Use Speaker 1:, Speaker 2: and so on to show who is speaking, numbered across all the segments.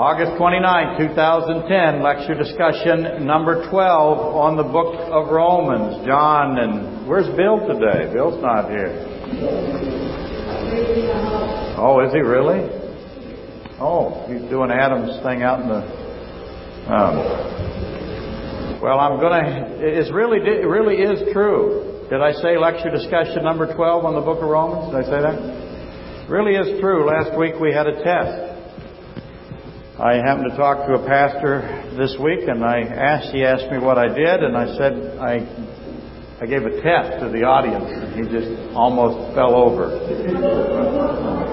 Speaker 1: August 29, 2010, lecture discussion number 12 on the book of Romans. John and where's Bill today? Bill's not here. Oh, is he really? Oh, he's doing Adam's thing out in the. Um, well, I'm gonna. It's really, it really is true. Did I say lecture discussion number 12 on the book of Romans? Did I say that? Really is true. Last week we had a test. I happened to talk to a pastor this week, and I asked. He asked me what I did, and I said I I gave a test to the audience, and he just almost fell over,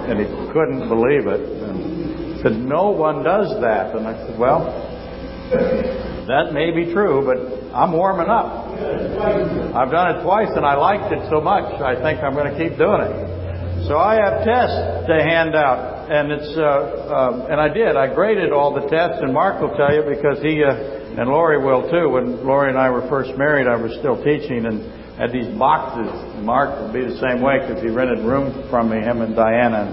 Speaker 1: and he couldn't believe it. And said, "No one does that." And I said, "Well, that may be true, but I'm warming up. I've done it twice, and I liked it so much. I think I'm going to keep doing it." So I have tests to hand out, and it's uh, uh, and I did. I graded all the tests, and Mark will tell you because he uh, and Lori will too. When Lori and I were first married, I was still teaching and had these boxes. And Mark would be the same way because he rented rooms from me, him and Diana,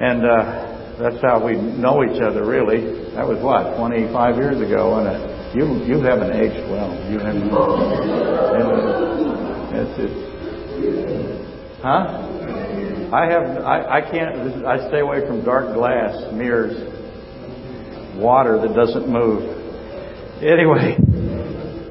Speaker 1: and uh, that's how we know each other. Really, that was what 25 years ago, and you you haven't aged well. You haven't. It's, it's, huh? I have, I, I can't, I stay away from dark glass, mirrors, water that doesn't move. Anyway,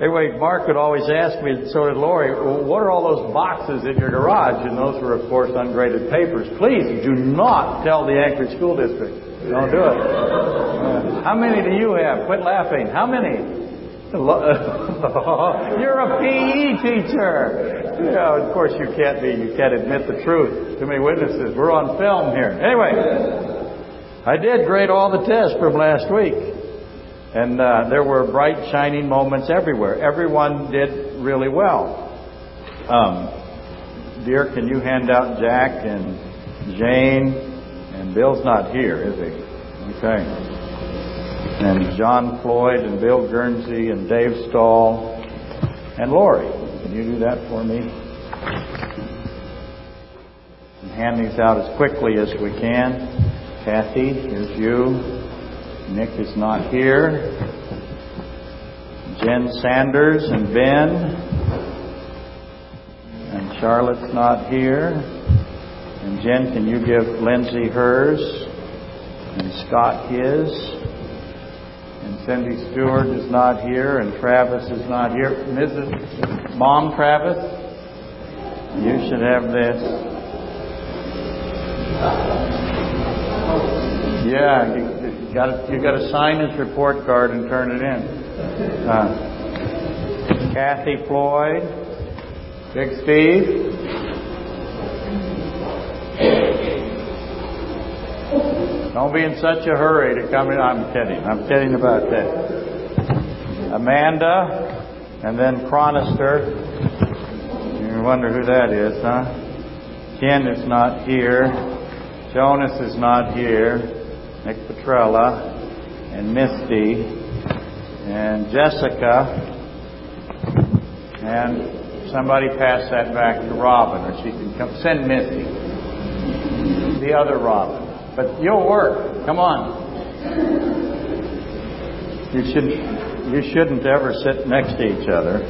Speaker 1: anyway, Mark would always ask me, so did Lori, well, what are all those boxes in your garage? And those were, of course, ungraded papers. Please do not tell the Anchorage School District. Don't do it. How many do you have? Quit laughing. How many? You're a PE teacher. Yeah, of course you can't be. You can't admit the truth. Too many witnesses. We're on film here. Anyway, I did grade all the tests from last week, and uh, there were bright, shining moments everywhere. Everyone did really well. Um, dear, can you hand out Jack and Jane? And Bill's not here, is he? Okay. And John Floyd and Bill Guernsey and Dave Stahl and Lori. Can you do that for me? And hand these out as quickly as we can. Kathy, here's you. Nick is not here. Jen Sanders and Ben. And Charlotte's not here. And Jen, can you give Lindsay hers? And Scott his. Cindy Stewart is not here, and Travis is not here. Mrs. Mom Travis, you should have this. Yeah, you, got you got to sign his report card and turn it in. Uh, Kathy Floyd, Big Steve. Don't be in such a hurry to come in. I'm kidding. I'm kidding about that. Amanda, and then Chronister. You wonder who that is, huh? Ken is not here. Jonas is not here. Nick Petrella, and Misty, and Jessica, and somebody pass that back to Robin, or she can come. Send Misty. The other Robin. But you'll work. Come on. You shouldn't, you shouldn't ever sit next to each other.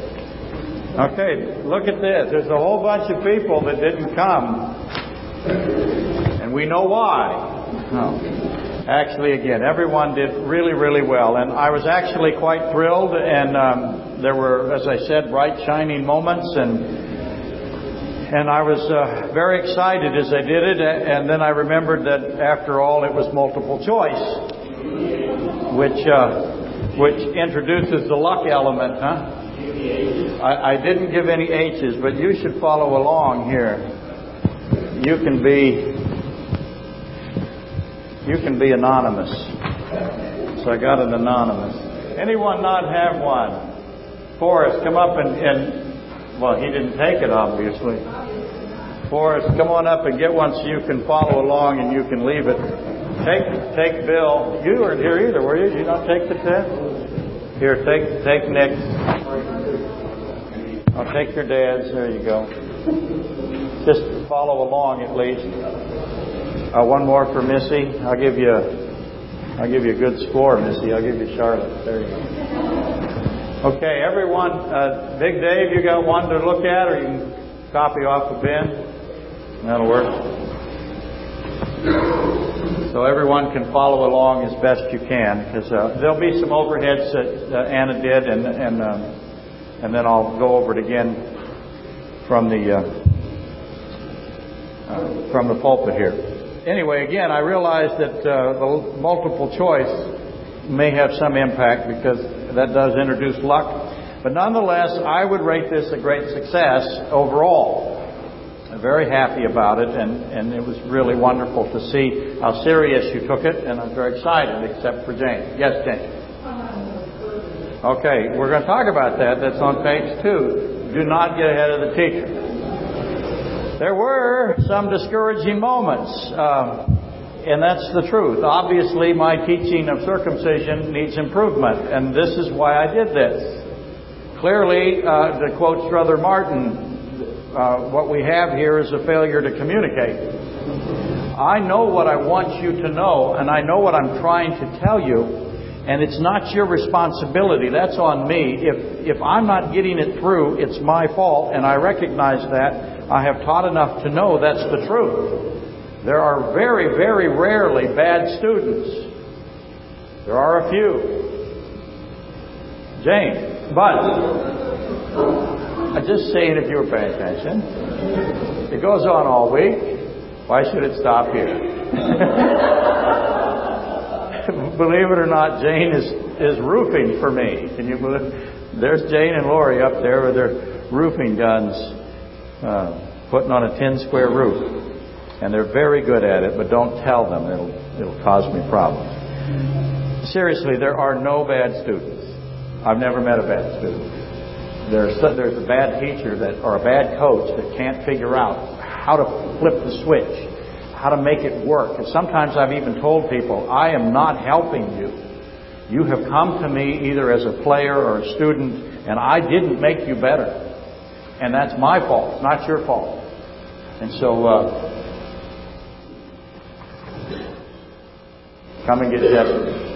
Speaker 1: Okay, look at this. There's a whole bunch of people that didn't come. And we know why. No Actually, again, everyone did really, really well. And I was actually quite thrilled. And um, there were, as I said, bright, shining moments. And and I was uh, very excited as I did it, and then I remembered that after all, it was multiple choice, which uh, which introduces the luck element, huh? I, I didn't give any H's, but you should follow along here. You can be you can be anonymous. So I got an anonymous. Anyone not have one? Forrest, come up and, and well, he didn't take it, obviously. Forrest, come on up and get one so you can follow along and you can leave it. Take, take Bill. You weren't here either, were you? Did you not take the test? Here, take, take Nick. I'll take your dad's. There you go. Just follow along at least. Uh, one more for Missy. I'll give you I'll give you a good score, Missy. I'll give you Charlotte. There you go. Okay, everyone. Uh, Big Dave, you got one to look at, or you can copy off of Ben. That'll work. So everyone can follow along as best you can, because uh, there'll be some overheads that uh, Anna did, and and um, and then I'll go over it again from the uh, uh, from the pulpit here. Anyway, again, I realize that uh, the multiple choice may have some impact because that does introduce luck. But nonetheless, I would rate this a great success overall. I'm very happy about it, and, and it was really wonderful to see how serious you took it, and I'm very excited, except for Jane. Yes, Jane. Okay, we're going to talk about that. That's on page two. Do not get ahead of the teacher. There were some discouraging moments, um, and that's the truth. Obviously, my teaching of circumcision needs improvement, and this is why I did this. Clearly, uh, to quote Strother Martin, uh, what we have here is a failure to communicate. I know what I want you to know, and I know what I'm trying to tell you, and it's not your responsibility. That's on me. If, if I'm not getting it through, it's my fault, and I recognize that. I have taught enough to know that's the truth. There are very, very rarely bad students. There are a few. Jane, but I'm just saying if you were paying attention. It goes on all week. Why should it stop here? believe it or not, Jane is, is roofing for me. Can you believe? There's Jane and Lori up there with their roofing guns, uh, putting on a 10 square roof. And they're very good at it, but don't tell them. It'll, it'll cause me problems. Seriously, there are no bad students. I've never met a bad student. There's, there's a bad teacher that, or a bad coach that can't figure out how to flip the switch, how to make it work. And sometimes I've even told people, I am not helping you. You have come to me either as a player or a student, and I didn't make you better. And that's my fault, not your fault. And so, uh, come and get Jesse.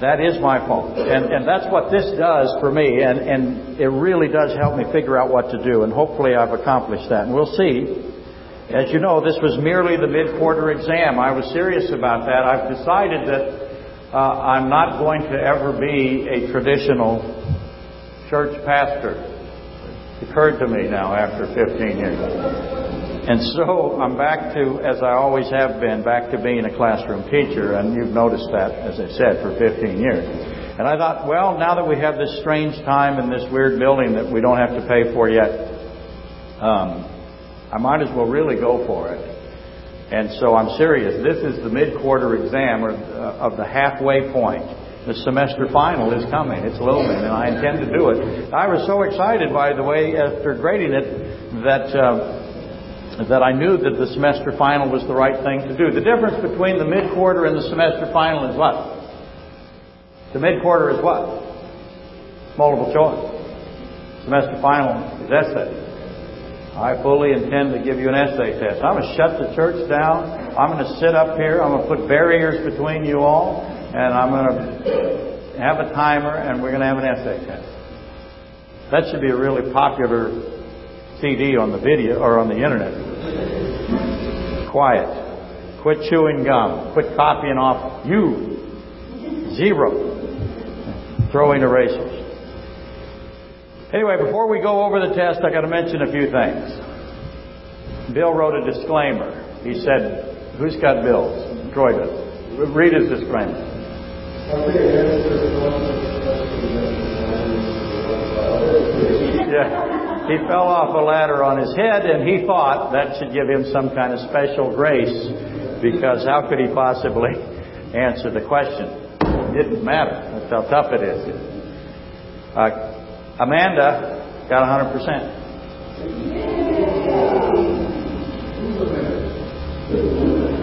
Speaker 1: That is my fault. And, and that's what this does for me. And, and it really does help me figure out what to do. And hopefully I've accomplished that. And we'll see. As you know, this was merely the mid-quarter exam. I was serious about that. I've decided that uh, I'm not going to ever be a traditional church pastor. It occurred to me now after 15 years. And so I'm back to, as I always have been, back to being a classroom teacher, and you've noticed that, as I said, for 15 years. And I thought, well, now that we have this strange time in this weird building that we don't have to pay for yet, um, I might as well really go for it. And so I'm serious. This is the mid-quarter exam or, uh, of the halfway point. The semester final is coming. It's looming, and I intend to do it. I was so excited, by the way, after grading it, that uh, that I knew that the semester final was the right thing to do. The difference between the mid-quarter and the semester final is what? The mid-quarter is what? Multiple choice. Semester final is essay. I fully intend to give you an essay test. I'm going to shut the church down. I'm going to sit up here. I'm going to put barriers between you all. And I'm going to have a timer and we're going to have an essay test. That should be a really popular CD on the video or on the internet. Quiet. Quit chewing gum. Quit copying off you. Zero. Throwing erasers. Anyway, before we go over the test, I got to mention a few things. Bill wrote a disclaimer. He said, "Who's got bills?" Troy does. Read his disclaimer. Yeah he fell off a ladder on his head, and he thought that should give him some kind of special grace because how could he possibly answer the question? It didn't matter. That's how tough it is. Uh, Amanda got 100%.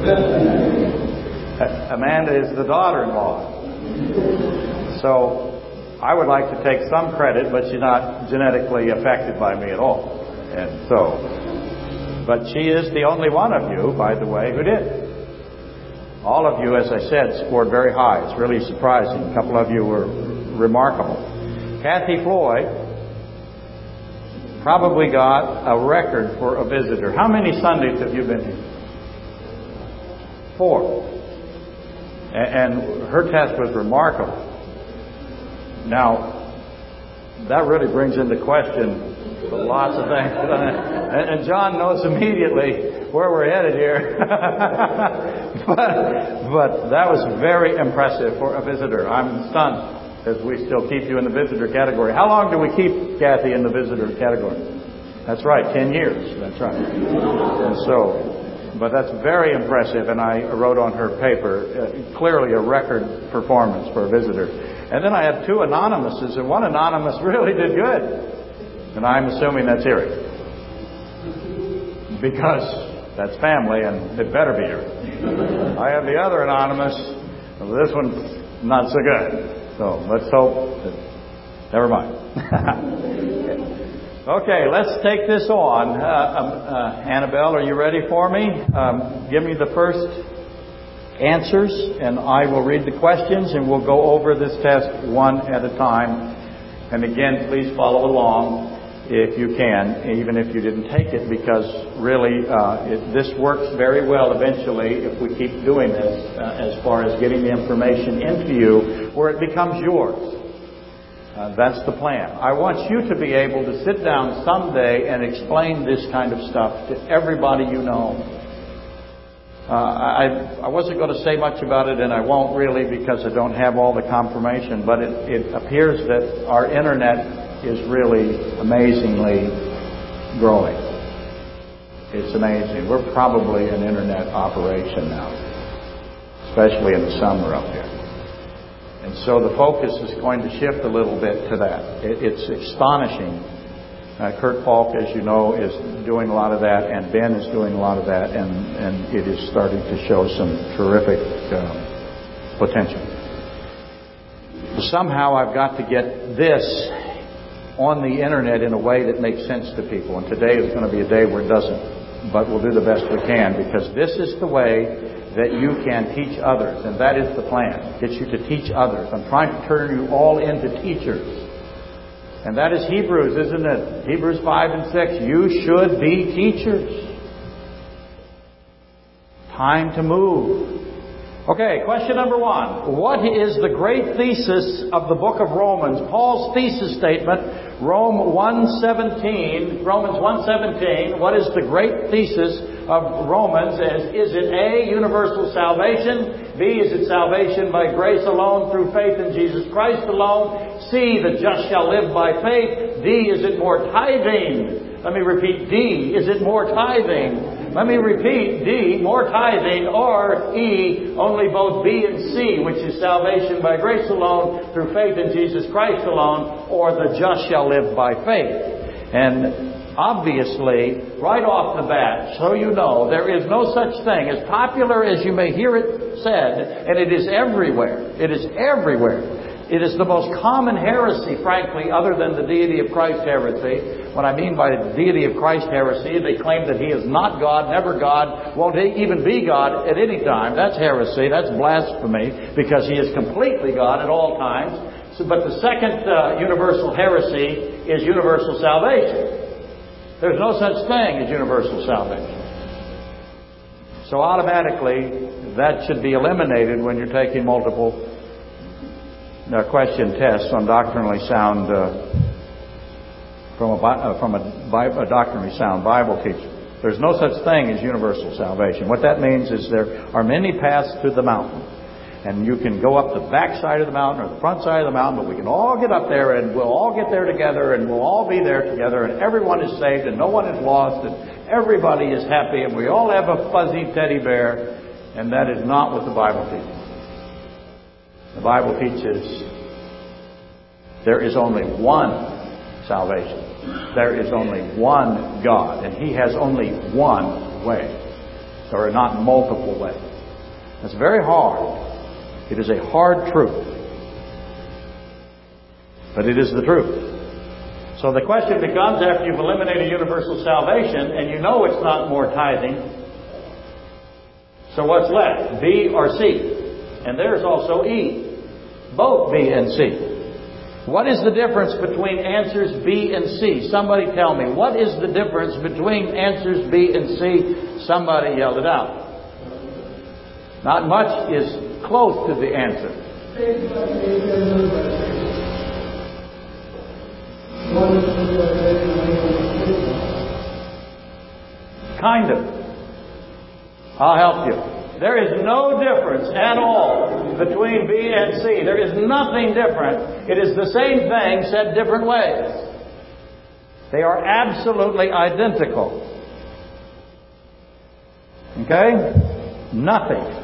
Speaker 1: Amanda is the daughter in law. So I would like to take some credit, but she's not genetically affected by me at all. And so, But she is the only one of you, by the way, who did. All of you, as I said, scored very high. It's really surprising. A couple of you were remarkable. Kathy Floyd probably got a record for a visitor. How many Sundays have you been here? Four. And her test was remarkable. Now, that really brings into question lots of things. And John knows immediately where we're headed here. but, but that was very impressive for a visitor. I'm stunned as we still keep you in the visitor category. How long do we keep Kathy in the visitor category? That's right, 10 years. That's right. And so, but that's very impressive, and I wrote on her paper, uh, clearly a record performance for a visitor. And then I had two anonymouses, and one anonymous really did good. And I'm assuming that's Eric. Because that's family, and it better be Eric. I have the other anonymous, this one's not so good. So let's hope that, never mind. okay, let's take this on. Uh, um, uh, Annabelle, are you ready for me? Um, give me the first answers, and I will read the questions, and we'll go over this test one at a time. And again, please follow along if you can, even if you didn't take it, because really uh, it, this works very well eventually if we keep doing this uh, as far as getting the information into you where it becomes yours. Uh, that's the plan. I want you to be able to sit down someday and explain this kind of stuff to everybody you know. Uh, I, I wasn't going to say much about it, and I won't really because I don't have all the confirmation, but it, it appears that our internet is really amazingly growing. It's amazing. We're probably an internet operation now, especially in the summer up here. And so the focus is going to shift a little bit to that. It, it's astonishing uh, Kurt Falk, as you know, is doing a lot of that, and Ben is doing a lot of that, and, and it is starting to show some terrific uh, potential. Somehow I've got to get this on the internet in a way that makes sense to people, and today is going to be a day where it doesn't, but we'll do the best we can because this is the way that you can teach others, and that is the plan. Get you to teach others. I'm trying to turn you all into teachers. And that is Hebrews, isn't it? Hebrews 5 and 6. You should be teachers. Time to move. Okay, question number one. What is the great thesis of the book of Romans? Paul's thesis statement, Rome 117, Romans 117. What is the great thesis of Romans? Is, is it A, universal salvation? B, is it salvation by grace alone through faith in Jesus Christ alone? C, the just shall live by faith. D, is it more tithing? Let me repeat D, is it more tithing? Let me repeat D, more tithing, or E, only both B and C, which is salvation by grace alone through faith in Jesus Christ alone, or the just shall live by faith. And Obviously, right off the bat, so you know, there is no such thing, as popular as you may hear it said, and it is everywhere. It is everywhere. It is the most common heresy, frankly, other than the deity of Christ heresy. What I mean by the deity of Christ heresy, they claim that he is not God, never God, won't even be God at any time. That's heresy. That's blasphemy because he is completely God at all times. So, but the second uh, universal heresy is universal salvation. There's no such thing as universal salvation. So automatically, that should be eliminated when you're taking multiple uh, question tests on doctrinally sound uh, from, a, uh, from a, a doctrinally sound Bible teacher. There's no such thing as universal salvation. What that means is there are many paths to the mountain. And you can go up the back side of the mountain or the front side of the mountain, but we can all get up there and we'll all get there together and we'll all be there together and everyone is saved and no one is lost and everybody is happy and we all have a fuzzy teddy bear. And that is not what the Bible teaches. The Bible teaches there is only one salvation. There is only one God, and He has only one way. There are not multiple ways. That's very hard it is a hard truth. But it is the truth. So the question becomes after you've eliminated universal salvation and you know it's not more tithing, so what's left? B or C? And there's also E. Both B and C. What is the difference between answers B and C? Somebody tell me. What is the difference between answers B and C? Somebody yelled it out. Not much is close to the answer. Kind of. I'll help you. There is no difference at all between B and C. There is nothing different. It is the same thing said different ways. They are absolutely identical. Okay? Nothing.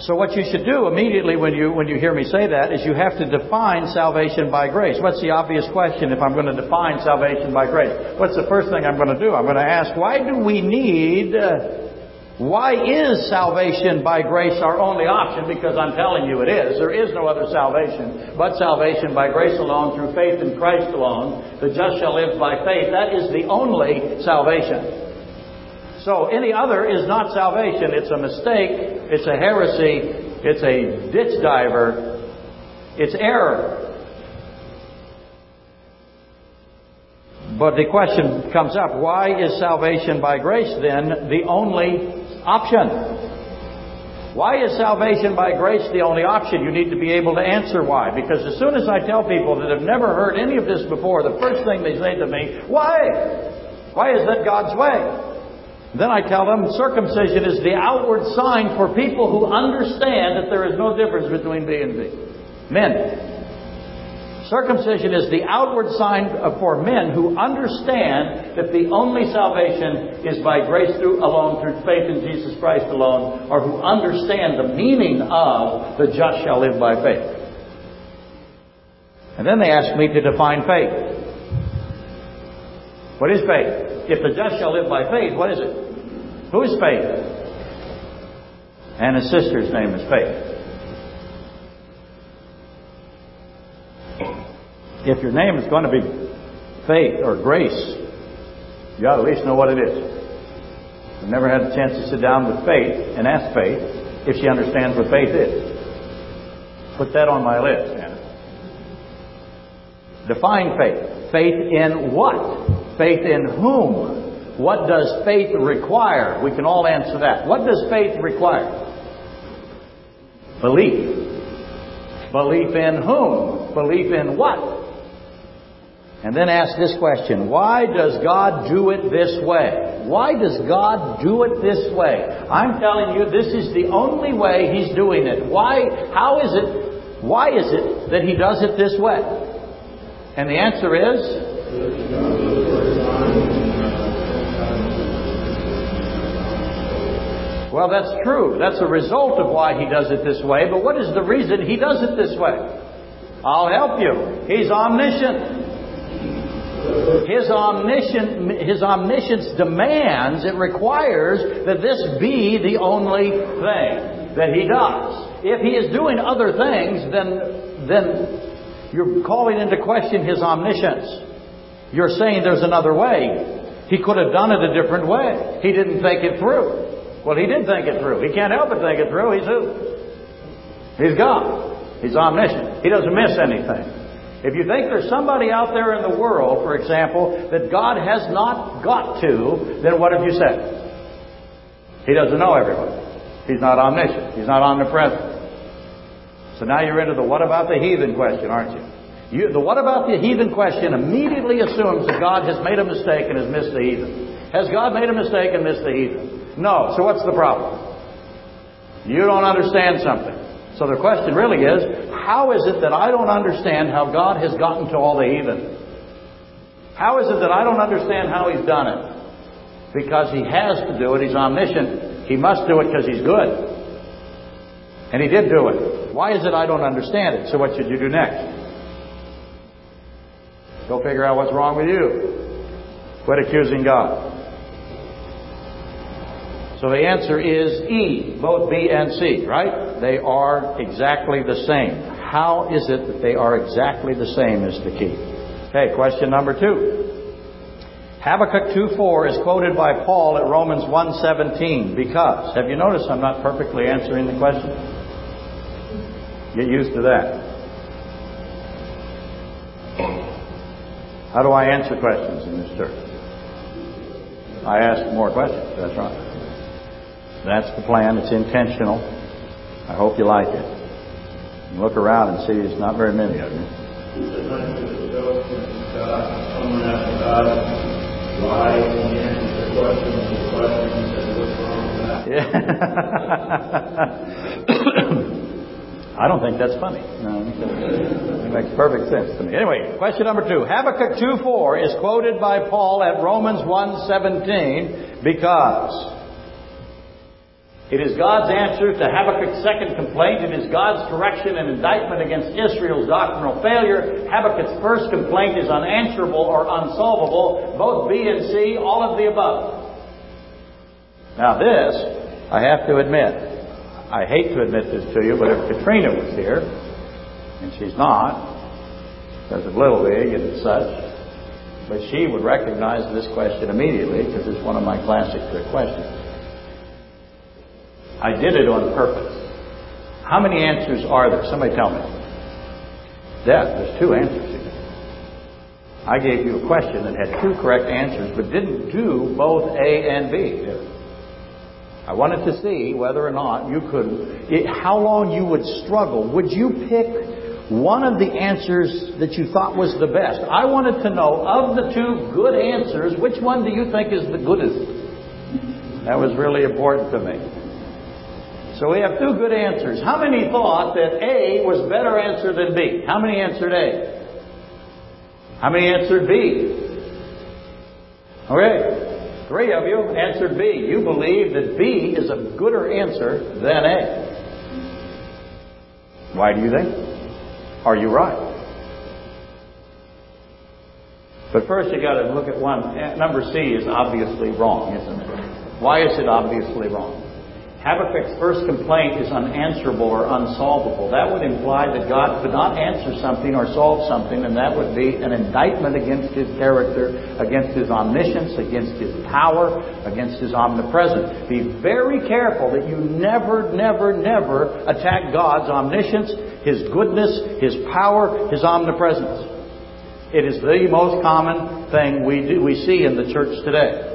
Speaker 1: So what you should do immediately when you when you hear me say that is you have to define salvation by grace. What's the obvious question if I'm going to define salvation by grace? What's the first thing I'm going to do? I'm going to ask why do we need uh, why is salvation by grace our only option? Because I'm telling you it is. There is no other salvation but salvation by grace alone through faith in Christ alone. The just shall live by faith. That is the only salvation. So any other is not salvation. It's a mistake. It's a heresy. It's a ditch diver. It's error. But the question comes up why is salvation by grace then the only option? Why is salvation by grace the only option? You need to be able to answer why. Because as soon as I tell people that have never heard any of this before, the first thing they say to me, why? Why is that God's way? Then I tell them circumcision is the outward sign for people who understand that there is no difference between B and B. Men. Circumcision is the outward sign for men who understand that the only salvation is by grace through alone, through faith in Jesus Christ alone, or who understand the meaning of the just shall live by faith. And then they ask me to define faith. What is faith? If the just shall live by faith, what is it? Who is Faith? And his sister's name is Faith. If your name is going to be Faith or Grace, you ought to at least know what it is. I've never had a chance to sit down with Faith and ask Faith if she understands what faith is. Put that on my list, Anna. Define faith. Faith in what? Faith in whom? What does faith require? We can all answer that. What does faith require? Belief. Belief in whom? Belief in what? And then ask this question Why does God do it this way? Why does God do it this way? I'm telling you, this is the only way He's doing it. Why? How is it? Why is it that He does it this way? And the answer is Well, that's true. That's a result of why he does it this way. But what is the reason he does it this way? I'll help you. He's omniscient. His, omniscient, his omniscience demands, it requires that this be the only thing that he does. If he is doing other things, then, then you're calling into question his omniscience. You're saying there's another way. He could have done it a different way. He didn't think it through. Well, he did think it through. He can't help but think it through. He's who? He's God. He's omniscient. He doesn't miss anything. If you think there's somebody out there in the world, for example, that God has not got to, then what have you said? He doesn't know everybody. He's not omniscient. He's not omnipresent. So now you're into the what about the heathen question, aren't you? you the what about the heathen question immediately assumes that God has made a mistake and has missed the heathen. Has God made a mistake and missed the heathen? No. So what's the problem? You don't understand something. So the question really is, how is it that I don't understand how God has gotten to all the heathen? How is it that I don't understand how He's done it? Because He has to do it. He's omniscient. He must do it because He's good. And He did do it. Why is it I don't understand it? So what should you do next? Go figure out what's wrong with you. Quit accusing God. So the answer is E, both B and C, right? They are exactly the same. How is it that they are exactly the same is the key. Okay, question number two. Habakkuk 2.4 is quoted by Paul at Romans 1.17 because, have you noticed I'm not perfectly answering the question? Get used to that. How do I answer questions in this church? I ask more questions, that's right. That's the plan, it's intentional. I hope you like it. And Look around and see there's not very many of you. Why he answers the questions the questions and what's wrong with that? Yeah. I don't think that's funny. No, it makes perfect sense to me. Anyway, question number two. Habakkuk 2.4 is quoted by Paul at Romans 1.17 because it is God's answer to Habakkuk's second complaint. It is God's correction and indictment against Israel's doctrinal failure. Habakkuk's first complaint is unanswerable or unsolvable. Both B and C, all of the above. Now this, I have to admit, I hate to admit this to you, but if Katrina was here, and she's not, because of Little League and such, but she would recognize this question immediately because it's one of my classic questions. I did it on purpose. How many answers are there? Somebody tell me. Yeah, there's two answers here. I gave you a question that had two correct answers, but didn't do both A and B. I wanted to see whether or not you could, it, how long you would struggle. Would you pick one of the answers that you thought was the best? I wanted to know, of the two good answers, which one do you think is the goodest? That was really important to me. So we have two good answers. How many thought that A was a better answer than B? How many answered A? How many answered B? Okay. Three of you answered B. You believe that B is a gooder answer than A. Why do you think? Are you right? But first you got to look at one. Eh, number C is obviously wrong, isn't it? Why is it obviously wrong? Habakkuk's first complaint is unanswerable or unsolvable. That would imply that God could not answer something or solve something, and that would be an indictment against his character, against his omniscience, against his power, against his omnipresence. Be very careful that you never, never, never attack God's omniscience, his goodness, his power, his omnipresence. It is the most common thing we do, we see in the church today.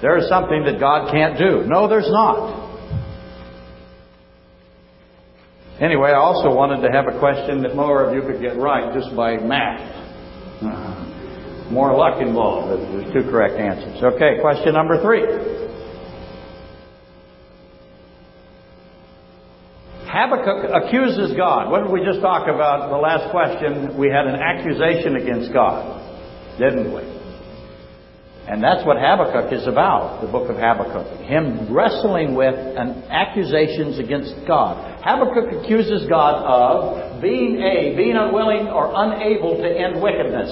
Speaker 1: There is something that God can't do. No, there's not. Anyway, I also wanted to have a question that more of you could get right just by math. Uh, more luck involved. There's two correct answers. Okay, question number three. Habakkuk accuses God. What did we just talk about? The last question, we had an accusation against God, didn't we? And that's what Habakkuk is about, the book of Habakkuk. Him wrestling with accusations against God. Habakkuk accuses God of being A, being unwilling or unable to end wickedness.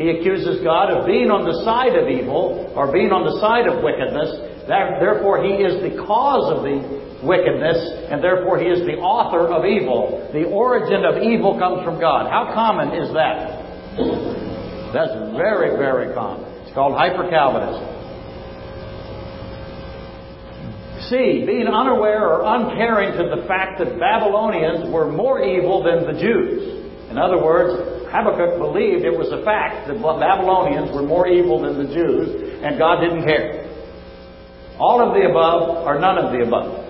Speaker 1: He accuses God of being on the side of evil or being on the side of wickedness. Therefore, he is the cause of the wickedness, and therefore he is the author of evil. The origin of evil comes from God. How common is that? That's very, very common. It's called hyper Calvinism. C, being unaware or uncaring to the fact that Babylonians were more evil than the Jews. In other words, Habakkuk believed it was a fact that Babylonians were more evil than the Jews, and God didn't care. All of the above or none of the above.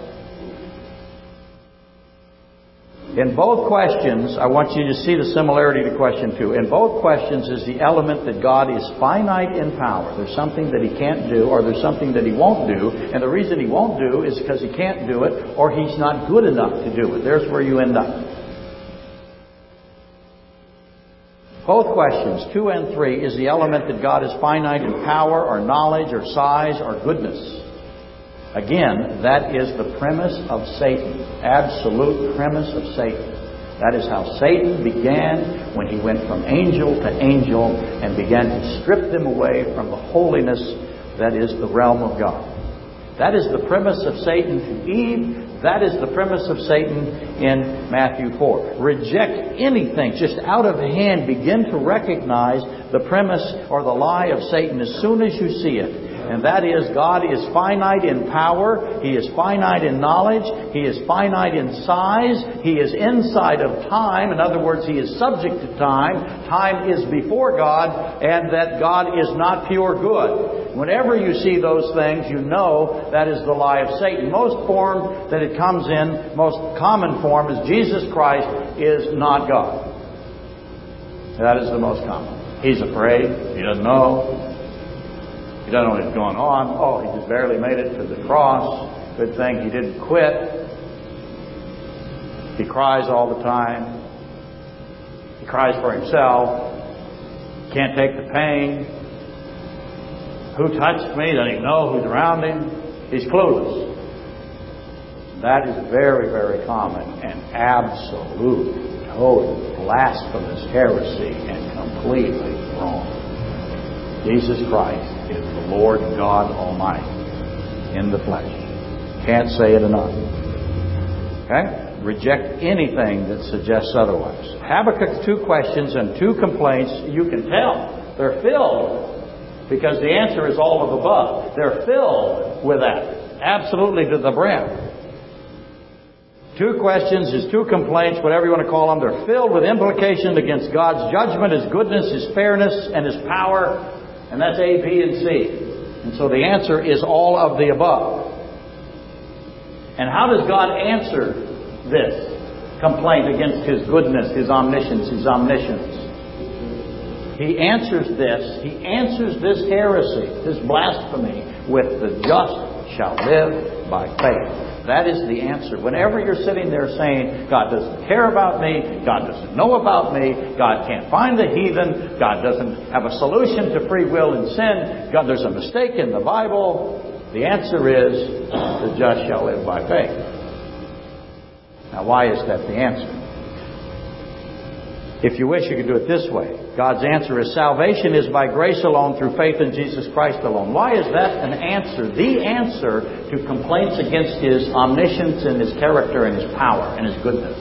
Speaker 1: In both questions, I want you to see the similarity to question two. In both questions is the element that God is finite in power. There's something that He can't do, or there's something that He won't do, and the reason He won't do is because He can't do it, or He's not good enough to do it. There's where you end up. Both questions, two and three, is the element that God is finite in power, or knowledge, or size, or goodness. Again, that is the premise of Satan. Absolute premise of Satan. That is how Satan began when he went from angel to angel and began to strip them away from the holiness that is the realm of God. That is the premise of Satan to Eve. That is the premise of Satan in Matthew 4. Reject anything just out of hand. Begin to recognize the premise or the lie of Satan as soon as you see it and that is God is finite in power, He is finite in knowledge, He is finite in size, He is inside of time, in other words, He is subject to time, time is before God, and that God is not pure good. Whenever you see those things, you know that is the lie of Satan. Most form that it comes in, most common form is Jesus Christ is not God. That is the most common. He's afraid. He doesn't know. What's going on. Oh, he just barely made it to the cross. Good thing he didn't quit. He cries all the time. He cries for himself. Can't take the pain. Who touched me? Doesn't even know who's around him. He's clueless. That is very, very common and absolute, total, blasphemous heresy and completely wrong. Jesus Christ is the Lord God Almighty in the flesh. Can't say it enough. Okay? Reject anything that suggests otherwise. Habakkuk's two questions and two complaints, you can tell. They're filled because the answer is all of above. They're filled with that. Absolutely to the brim. Two questions, his two complaints, whatever you want to call them, they're filled with implications against God's judgment, His goodness, His fairness, and His power, and that's A, B, and C. And so the answer is all of the above. And how does God answer this complaint against His goodness, His omniscience, His omniscience? He answers this, He answers this heresy, this blasphemy, with the just shall live by faith. That is the answer. Whenever you're sitting there saying, God doesn't care about me, God doesn't know about me, God can't find the heathen, God doesn't have a solution to free will and sin, God, there's a mistake in the Bible, the answer is, the just shall live by faith. Now, why is that the answer? If you wish, you could do it this way. God's answer is salvation is by grace alone through faith in Jesus Christ alone. Why is that an answer? The answer to complaints against His omniscience and His character and His power and His goodness.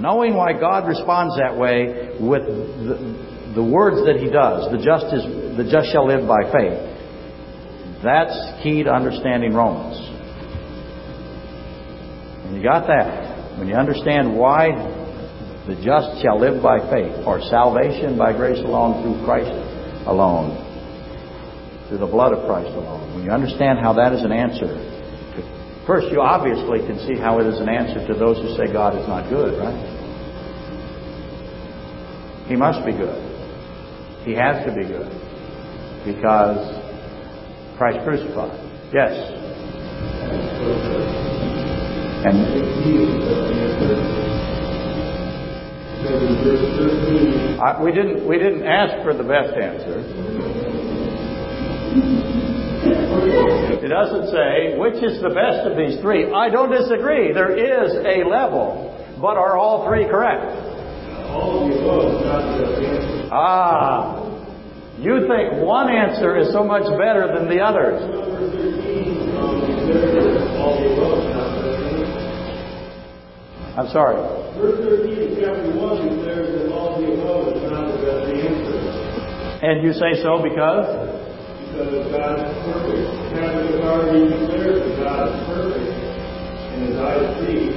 Speaker 1: Knowing why God responds that way with the, the words that He does, the just, is, the just shall live by faith, that's key to understanding Romans. When you got that, when you understand why the just shall live by faith, or salvation by grace alone through Christ alone, through the blood of Christ alone. When you understand how that is an answer, first you obviously can see how it is an answer to those who say God is not good, right? He must be good. He has to be good because Christ crucified. Yes. And I, we didn't we didn't ask for the best answer. It doesn't say which is the best of these three. I don't disagree. There is a level, but are all three correct? Ah, you think one answer is so much better than the others. I'm sorry.
Speaker 2: Verse 13 of chapter 1 declares that all the above is not the best answer.
Speaker 1: And you say so because?
Speaker 2: Because God is perfect. Habakkuk already declares that God is perfect. And as I see,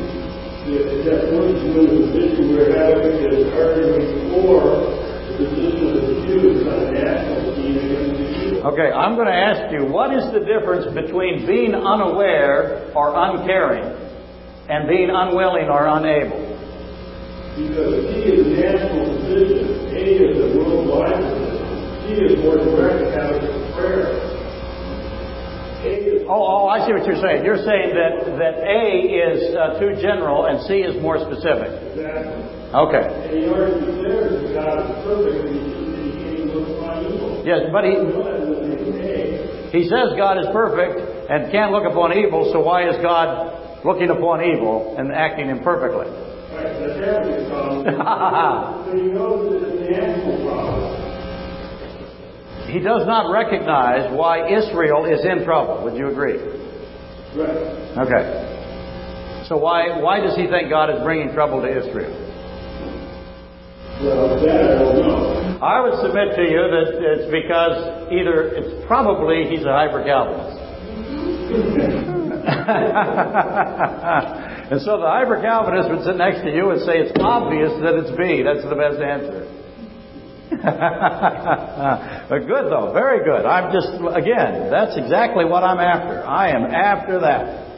Speaker 2: if that points to the position where Habakkuk is arguing for the position of the Jews on a national scene against the Jews.
Speaker 1: Okay, I'm going to ask you, what is the difference between being unaware or uncaring and being unwilling or unable?
Speaker 2: Because P is a national position, A is a worldwide position, C is more direct Catholic prayer.
Speaker 1: Oh, oh, I see what you're saying. You're saying that, that A is uh, too general and C is more specific.
Speaker 2: Exactly.
Speaker 1: Okay.
Speaker 2: And he already declares that God is perfect and he, even look upon evil.
Speaker 1: Yes, but he, he says God is perfect and can't look upon evil, so why is God looking upon evil and acting imperfectly?
Speaker 2: Right, the Habakkuk problem. so he knows that it's a national problem.
Speaker 1: he does not recognize why Israel is in trouble. Would you agree?
Speaker 2: Right.
Speaker 1: Okay. So why why does he think God is bringing trouble to Israel?
Speaker 2: Well, that I don't know.
Speaker 1: I would submit to you that it's because either it's probably he's a hyper Calvinist. and so the hyper Calvinist would sit next to you and say it's obvious that it's B. That's the best answer. but good though, very good. I'm just again, that's exactly what I'm after. I am after that.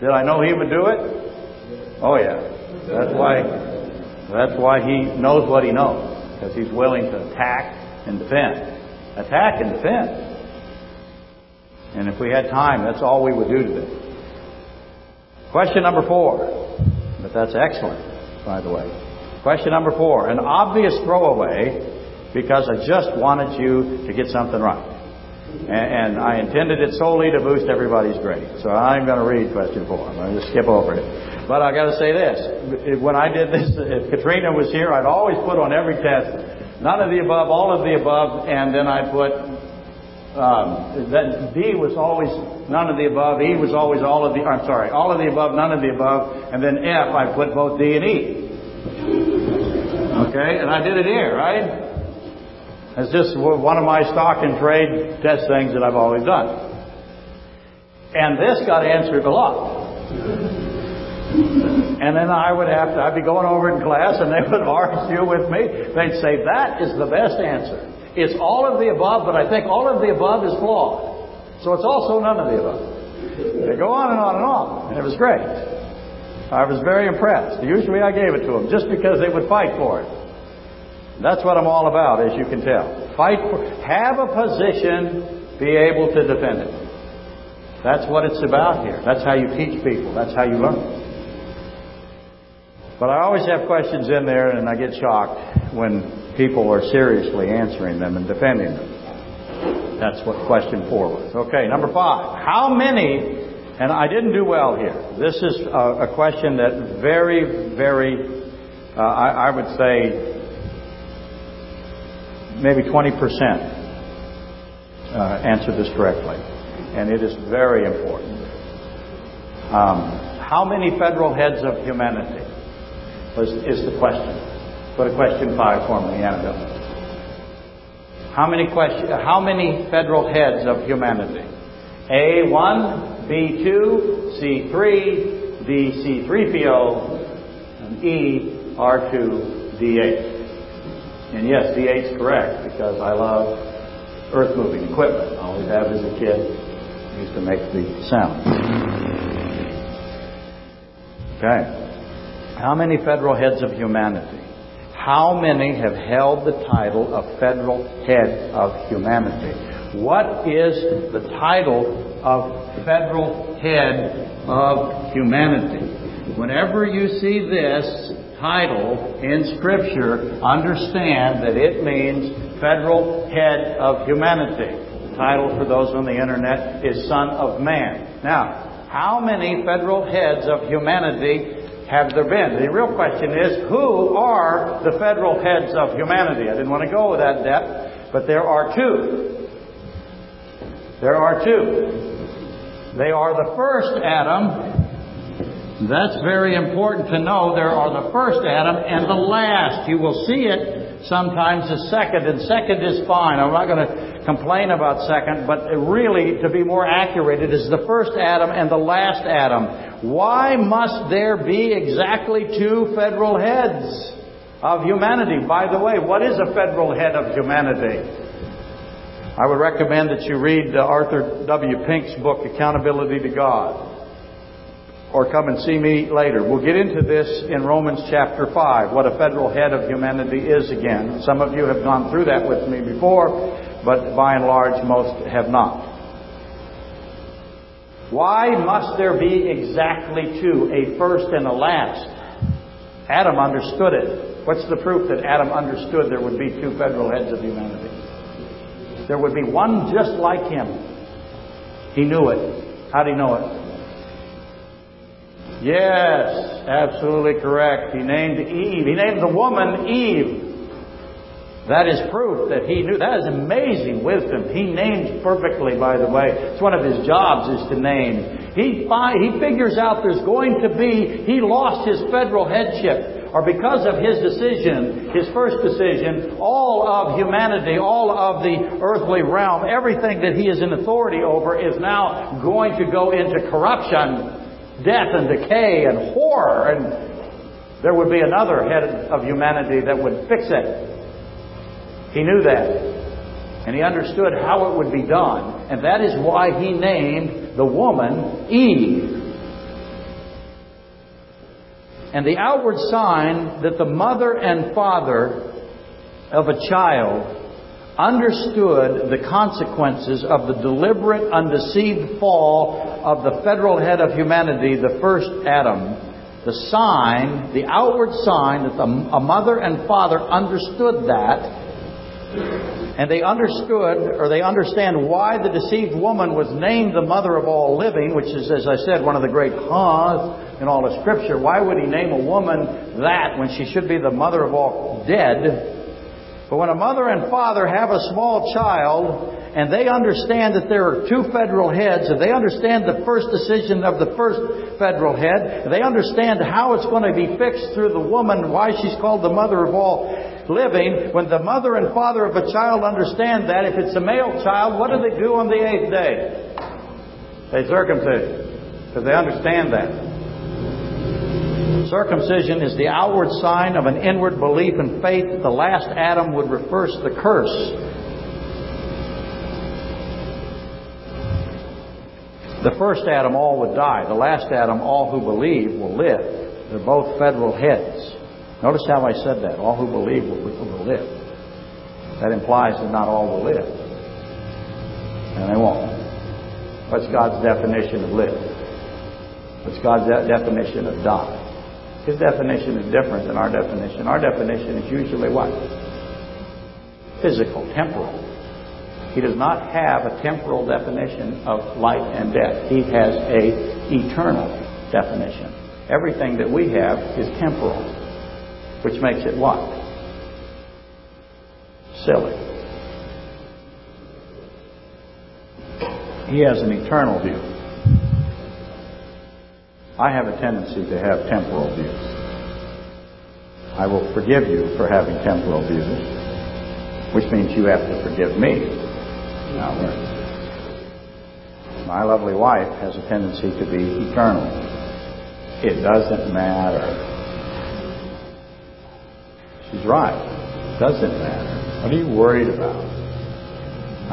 Speaker 1: Did I know he would do it? Oh yeah. That's why that's why he knows what he knows, because he's willing to attack and defend. Attack and defend. And if we had time, that's all we would do today. Question number four. But that's excellent, by the way. Question number four. An obvious throwaway because I just wanted you to get something right. And, I intended it solely to boost everybody's grade. So I'm going to read question four. I'm going to just skip over it. But I got to say this: when I did this, if Katrina was here, I'd always put on every test none of the above, all of the above, and then I put um, that D was always none of the above, E was always all of the. I'm sorry, all of the above, none of the above, and then F I put both D and E. Okay, and I did it here, right? It's just one of my stock and trade test things that I've always done. And this got answered a lot. And then I would have to, I'd be going over in class and they would argue with me. They'd say, that is the best answer. It's all of the above, but I think all of the above is flawed. So it's also none of the above. They go on and on and on. And it was great. I was very impressed. Usually I gave it to them just because they would fight for it. That's what I'm all about, as you can tell. Fight for, have a position, be able to defend it. That's what it's about here. That's how you teach people. That's how you learn. But I always have questions in there, and I get shocked when people are seriously answering them and defending them. That's what question four was. Okay, number five. How many, and I didn't do well here. This is a, a question that very, very, uh, I, I, would say, maybe 20% uh, answered this correctly. And it is very important. Um, how many federal heads of humanity? Was, is the question. Go to question five for me, Annabelle. How many question, How many federal heads of humanity? A one, B two, C three, D C three PO, and E R two, D eight. And yes, D eight's correct because I love earth moving equipment. I always have as a kid. I used to make the sound. Okay. How many federal heads of humanity? How many have held the title of federal head of humanity? What is the title of federal head of humanity? Whenever you see this title in Scripture, understand that it means federal head of humanity. Title for those on the internet is Son of Man. Now, how many federal heads of humanity have there been? The real question is, who are the federal heads of humanity? I didn't want to go that depth, but there are two. There are two. They are the first Adam. That's very important to know. There are the first Adam and the last. You will see it sometimes as second, and second is fine. I'm not going to complain about second, but really, to be more accurate, it is the first Adam and the last Adam. Why must there be exactly two federal heads of humanity? By the way, what is a federal head of humanity? I would recommend that you read uh, Arthur W. Pink's book, Accountability to God. Or come and see me later. We'll get into this in Romans chapter 5, what a federal head of humanity is again. Some of you have gone through that with me before, but by and large, most have not. Why must there be exactly two, a first and a last? Adam understood it. What's the proof that Adam understood there would be two federal heads of humanity? There would be one just like him. He knew it. How did he know it? Yes, absolutely correct. He named Eve. He named the woman Eve. That is proof that he knew. That is amazing wisdom. He names perfectly, by the way. It's one of his jobs is to name. He, he figures out there's going to be, he lost his federal headship or because of his decision, his first decision, all of humanity, all of the earthly realm, everything that he is in authority over is now going to go into corruption, death and decay and horror and there would be another head of humanity that would fix it. He knew that. And he understood how it would be done. And that is why he named the woman Eve. And the outward sign that the mother and father of a child understood the consequences of the deliberate, undeceived fall of the federal head of humanity, the first Adam. The sign, the outward sign that the, a mother and father understood that and they understood, or they understand why the deceived woman was named the mother of all living, which is, as I said, one of the great ha's in all of Scripture. Why would he name a woman that when she should be the mother of all dead? But when a mother and father have a small child, and they understand that there are two federal heads, and they understand the first decision of the first federal head, they understand how it's going to be fixed through the woman, why she's called the mother of all living, when the mother and father of a child understand that, if it's a male child, what do they do on the eighth day? They circumcise. Because they understand that. Circumcision is the outward sign of an inward belief and faith that the last Adam would reverse the curse. The first Adam, all would die. The last Adam, all who believe, will live. They're both federal heads. Notice how I said that. All who believe will, will live. That implies that not all will live. And they won't. What's God's definition of live? What's God's de- definition of die? His definition is different than our definition. Our definition is usually what? Physical, temporal. He does not have a temporal definition of life and death. He has a eternal definition. Everything that we have is temporal which makes it what? Silly. He has an eternal view. I have a tendency to have temporal views. I will forgive you for having temporal views, which means you have to forgive me. Now, uh, my lovely wife has a tendency to be eternal. It doesn't matter. She's right. It doesn't matter. What are you worried about?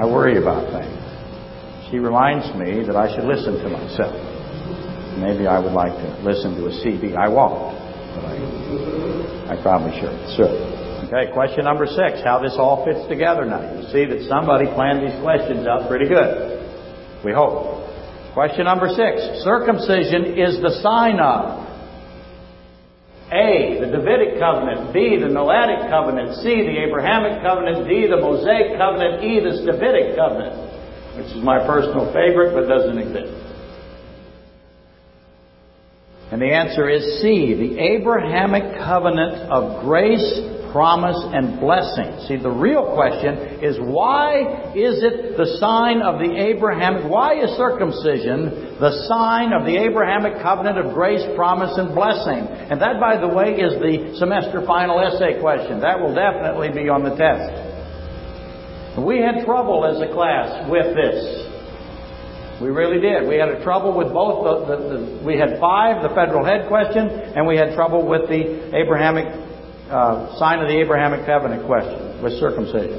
Speaker 1: I worry about things. She reminds me that I should listen to myself. Maybe I would like to listen to a CD. I won't, but I, I probably should. Should. Okay, question number six. How this all fits together now. You see that somebody planned these questions out pretty good. We hope. Question number six. Circumcision is the sign of a, the Davidic covenant. B, the Noahic covenant. C, the Abrahamic covenant. D, the Mosaic covenant. E, the Davidic covenant, which is my personal favorite but doesn't exist. And the answer is C, the Abrahamic covenant of grace promise, and blessing. See, the real question is why is it the sign of the Abrahamic, why is circumcision the sign of the Abrahamic covenant of grace, promise, and blessing? And that, by the way, is the semester final essay question. That will definitely be on the test. We had trouble as a class with this. We really did. We had a trouble with both the, the, the, we had five, the federal head question, and we had trouble with the Abrahamic uh, sign of the Abrahamic covenant question with circumcision.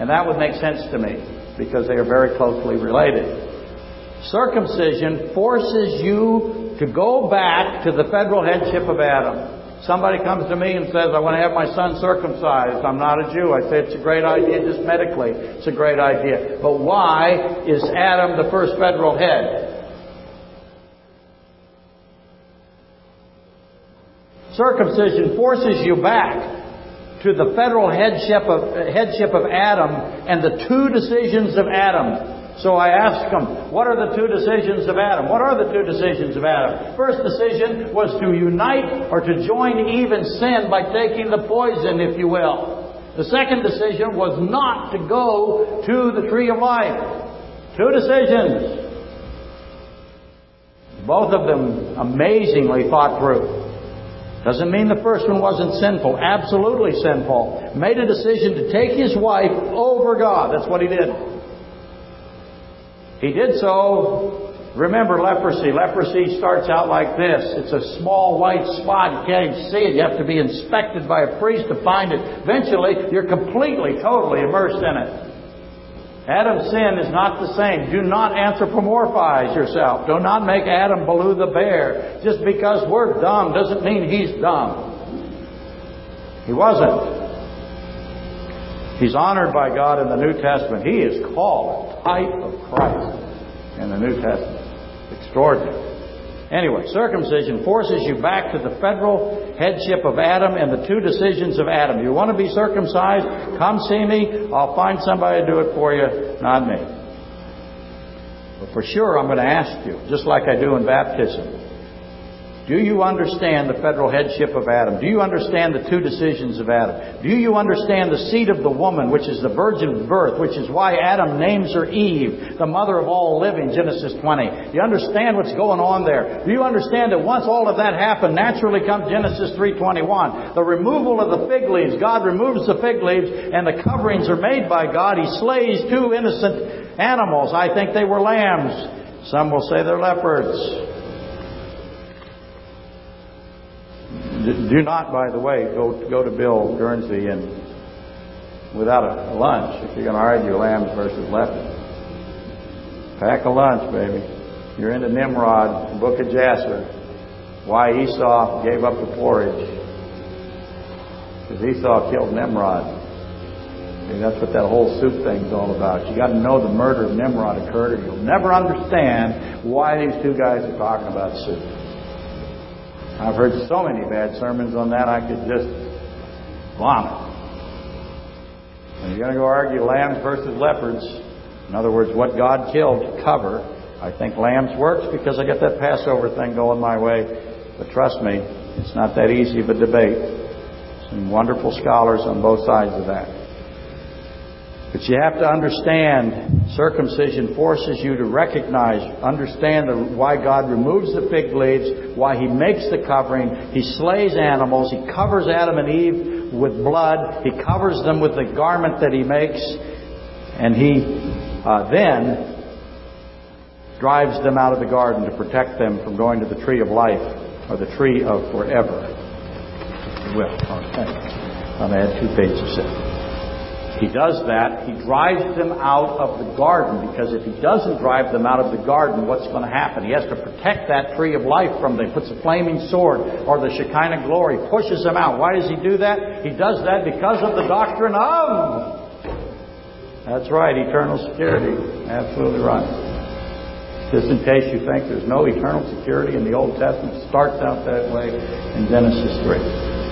Speaker 1: And that would make sense to me because they are very closely related. Circumcision forces you to go back to the federal headship of Adam. Somebody comes to me and says, I want to have my son circumcised. I'm not a Jew. I say it's a great idea just medically. It's a great idea. But why is Adam the first federal head? Circumcision forces you back to the federal headship of, headship of Adam and the two decisions of Adam. So I asked them, what are the two decisions of Adam? What are the two decisions of Adam? First decision was to unite or to join Eve in sin by taking the poison, if you will. The second decision was not to go to the tree of life. Two decisions. Both of them amazingly thought through. Doesn't mean the first one wasn't sinful. Absolutely sinful. Made a decision to take his wife over God. That's what he did. He did so. Remember leprosy. Leprosy starts out like this. It's a small white spot. You can't even see it. You have to be inspected by a priest to find it. Eventually, you're completely, totally immersed in it. Adam's sin is not the same. Do not anthropomorphize yourself. Do not make Adam Baloo the bear. Just because we're dumb doesn't mean he's dumb. He wasn't. He's honored by God in the New Testament. He is called a type of Christ in the New Testament. Extraordinary. Anyway, circumcision forces you back to the federal headship of Adam and the two decisions of Adam. You want to be circumcised? Come see me. I'll find somebody to do it for you, not me. But for sure, I'm going to ask you, just like I do in baptism, do you understand the federal headship of Adam? Do you understand the two decisions of Adam? Do you understand the seed of the woman, which is the virgin birth, which is why Adam names her Eve, the mother of all living, Genesis 20? Do you understand what's going on there? Do you understand that once all of that happened, naturally comes Genesis 3.21. The removal of the fig leaves. God removes the fig leaves and the coverings are made by God. He slays two innocent animals. I think they were lambs. Some will say they're leopards. Do not, by the way, go go to Bill Guernsey and without a lunch if you're going to argue lambs versus leopards. Pack a lunch, baby. You're into Nimrod, Book of Jasher. Why Esau gave up the porridge. Because Esau killed Nimrod. See, that's what that whole soup thing's all about. You got to know the murder of Nimrod occurred, or you'll never understand why these two guys are talking about soup. I've heard so many bad sermons on that I could just vomit. When you're going to go argue lambs versus leopards, in other words, what God killed to cover, I think lambs works because I got that Passover thing going my way. But trust me, it's not that easy of a debate. Some wonderful scholars on both sides of that. But you have to understand, circumcision forces you to recognize, understand the, why God removes the fig leaves, why He makes the covering. He slays animals. He covers Adam and Eve with blood. He covers them with the garment that He makes. And He uh, then drives them out of the garden to protect them from going to the tree of life or the tree of forever. Well, okay. I'm going to add two pages there. He does that. He drives them out of the garden because if he doesn't drive them out of the garden, what's going to happen? He has to protect that tree of life from them. He puts a flaming sword or the Shekinah glory, pushes them out. Why does he do that? He does that because of the doctrine of. That's right, eternal security. Absolutely right. Just in case you think there's no eternal security in the Old Testament, it starts out that way in Genesis 3.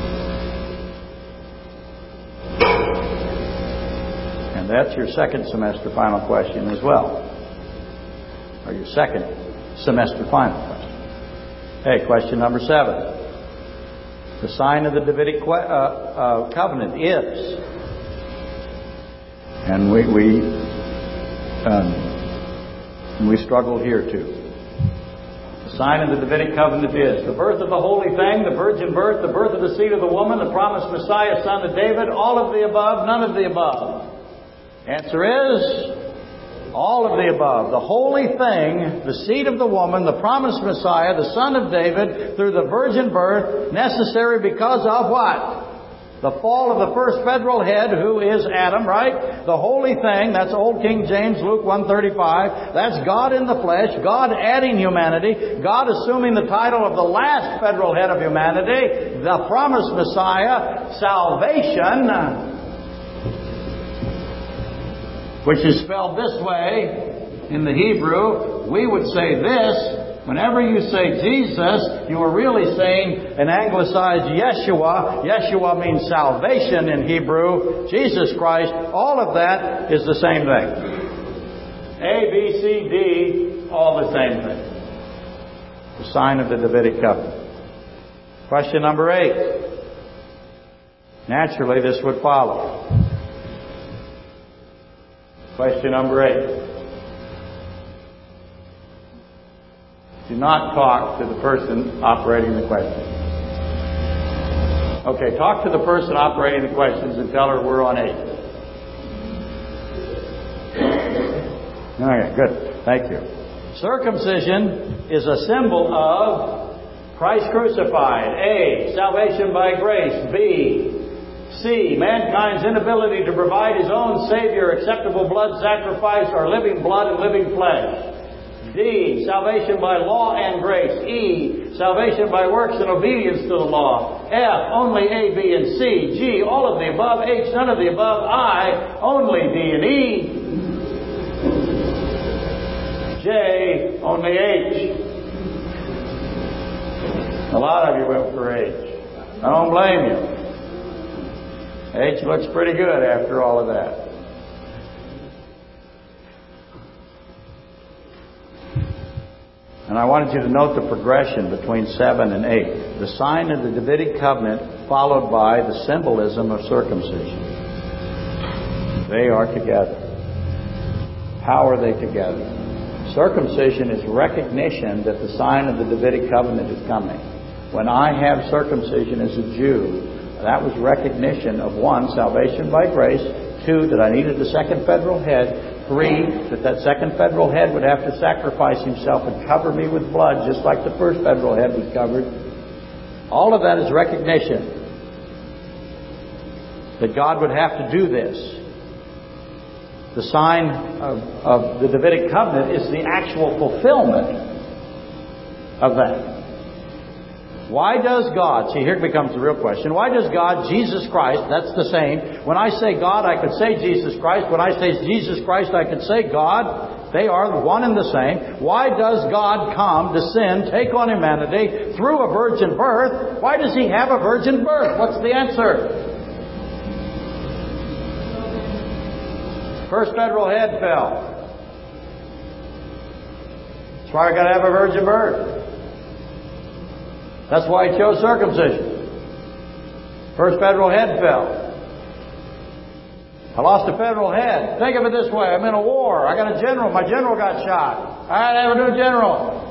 Speaker 1: That's your second semester final question as well. Or your second semester final question. Hey, question number seven. The sign of the Davidic uh, uh, covenant is, and we we um, we struggled here too. The sign of the Davidic covenant is the birth of the holy thing, the virgin birth, the birth of the seed of the woman, the promised Messiah, son of David, all of the above, none of the above. Answer is all of the above. The holy thing, the seed of the woman, the promised Messiah, the son of David, through the virgin birth, necessary because of what? The fall of the first federal head, who is Adam, right? The holy thing, that's Old King James, Luke 135. That's God in the flesh, God adding humanity, God assuming the title of the last federal head of humanity, the promised Messiah, salvation, which is spelled this way in the Hebrew, we would say this. Whenever you say Jesus, you are really saying an anglicized Yeshua. Yeshua means salvation in Hebrew. Jesus Christ. All of that is the same thing. A, B, C, D, all the same thing. The sign of the Davidic covenant. Question number eight. Naturally, this would follow. Question number eight. Do not talk to the person operating the question. Okay, talk to the person operating the questions and tell her we're on eight. Okay, good. Thank you. Circumcision is a symbol of Christ crucified. A. Salvation by grace. B. C. Mankind's inability to provide his own Savior acceptable blood sacrifice or living blood and living flesh. D. Salvation by law and grace. E. Salvation by works and obedience to the law. F. Only A, B, and C. G. All of the above. H. None of the above. I. Only D and E. J. Only H. A lot of you went for H. I don't blame you. H looks pretty good after all of that. And I wanted you to note the progression between 7 and 8. The sign of the Davidic covenant followed by the symbolism of circumcision. They are together. How are they together? Circumcision is recognition that the sign of the Davidic covenant is coming. When I have circumcision as a Jew, that was recognition of one, salvation by grace, two, that I needed a second federal head, Three, that that second federal head would have to sacrifice himself and cover me with blood, just like the first federal head was covered. All of that is recognition that God would have to do this. The sign of, of the Davidic covenant is the actual fulfillment of that. Why does God, see here becomes the real question, why does God, Jesus Christ, that's the same. When I say God, I could say Jesus Christ. When I say Jesus Christ, I could say God. They are one and the same. Why does God come sin, take on humanity through a virgin birth? Why does He have a virgin birth? What's the answer? First federal head fell. That's why I got to have a virgin birth. That's why he chose circumcision. First federal head fell. I lost a federal head. Think of it this way. I'm in a war. I got a general. My general got shot. I had to have a new general.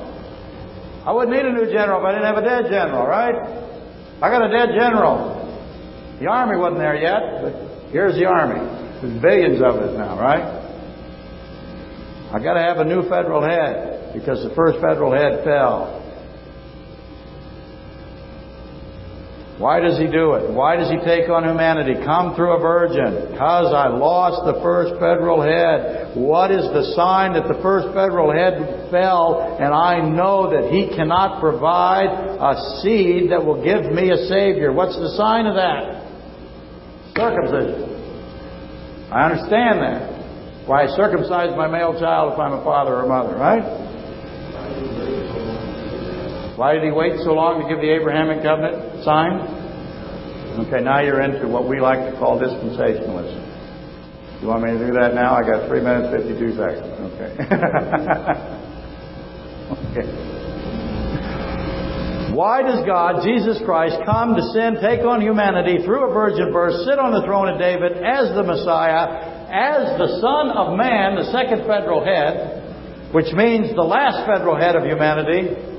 Speaker 1: I wouldn't need a new general if I didn't have a dead general, right? I got a dead general. The army wasn't there yet, but here's the army. There's billions of us now, right? I got to have a new federal head because the first federal head fell. Why does he do it? Why does he take on humanity? Come through a virgin. Because I lost the first federal head. What is the sign that the first federal head fell and I know that he cannot provide a seed that will give me a Savior? What's the sign of that? Circumcision. I understand that. Why I circumcise my male child if I'm a father or a mother, right? Why did he wait so long to give the Abrahamic covenant sign? Okay, now you're into what we like to call dispensationalism. You want me to do that now? I got three minutes, 52 seconds. Okay. okay. Why does God, Jesus Christ, come to sin, take on humanity through a virgin birth, sit on the throne of David as the Messiah, as the Son of Man, the second federal head, which means the last federal head of humanity,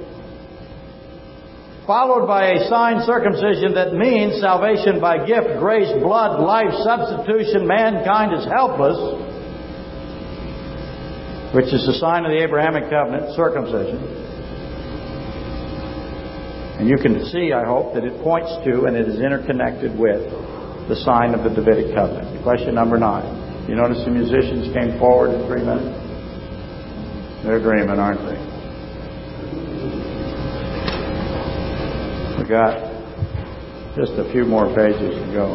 Speaker 1: followed by a sign circumcision that means salvation by gift, grace, blood, life, substitution. Mankind is helpless, which is the sign of the Abrahamic covenant, circumcision. And you can see, I hope, that it points to and it is interconnected with the sign of the Davidic covenant. Question number nine. You notice the musicians came forward in three minutes? They're dreaming, aren't they? We got just a few more pages to go.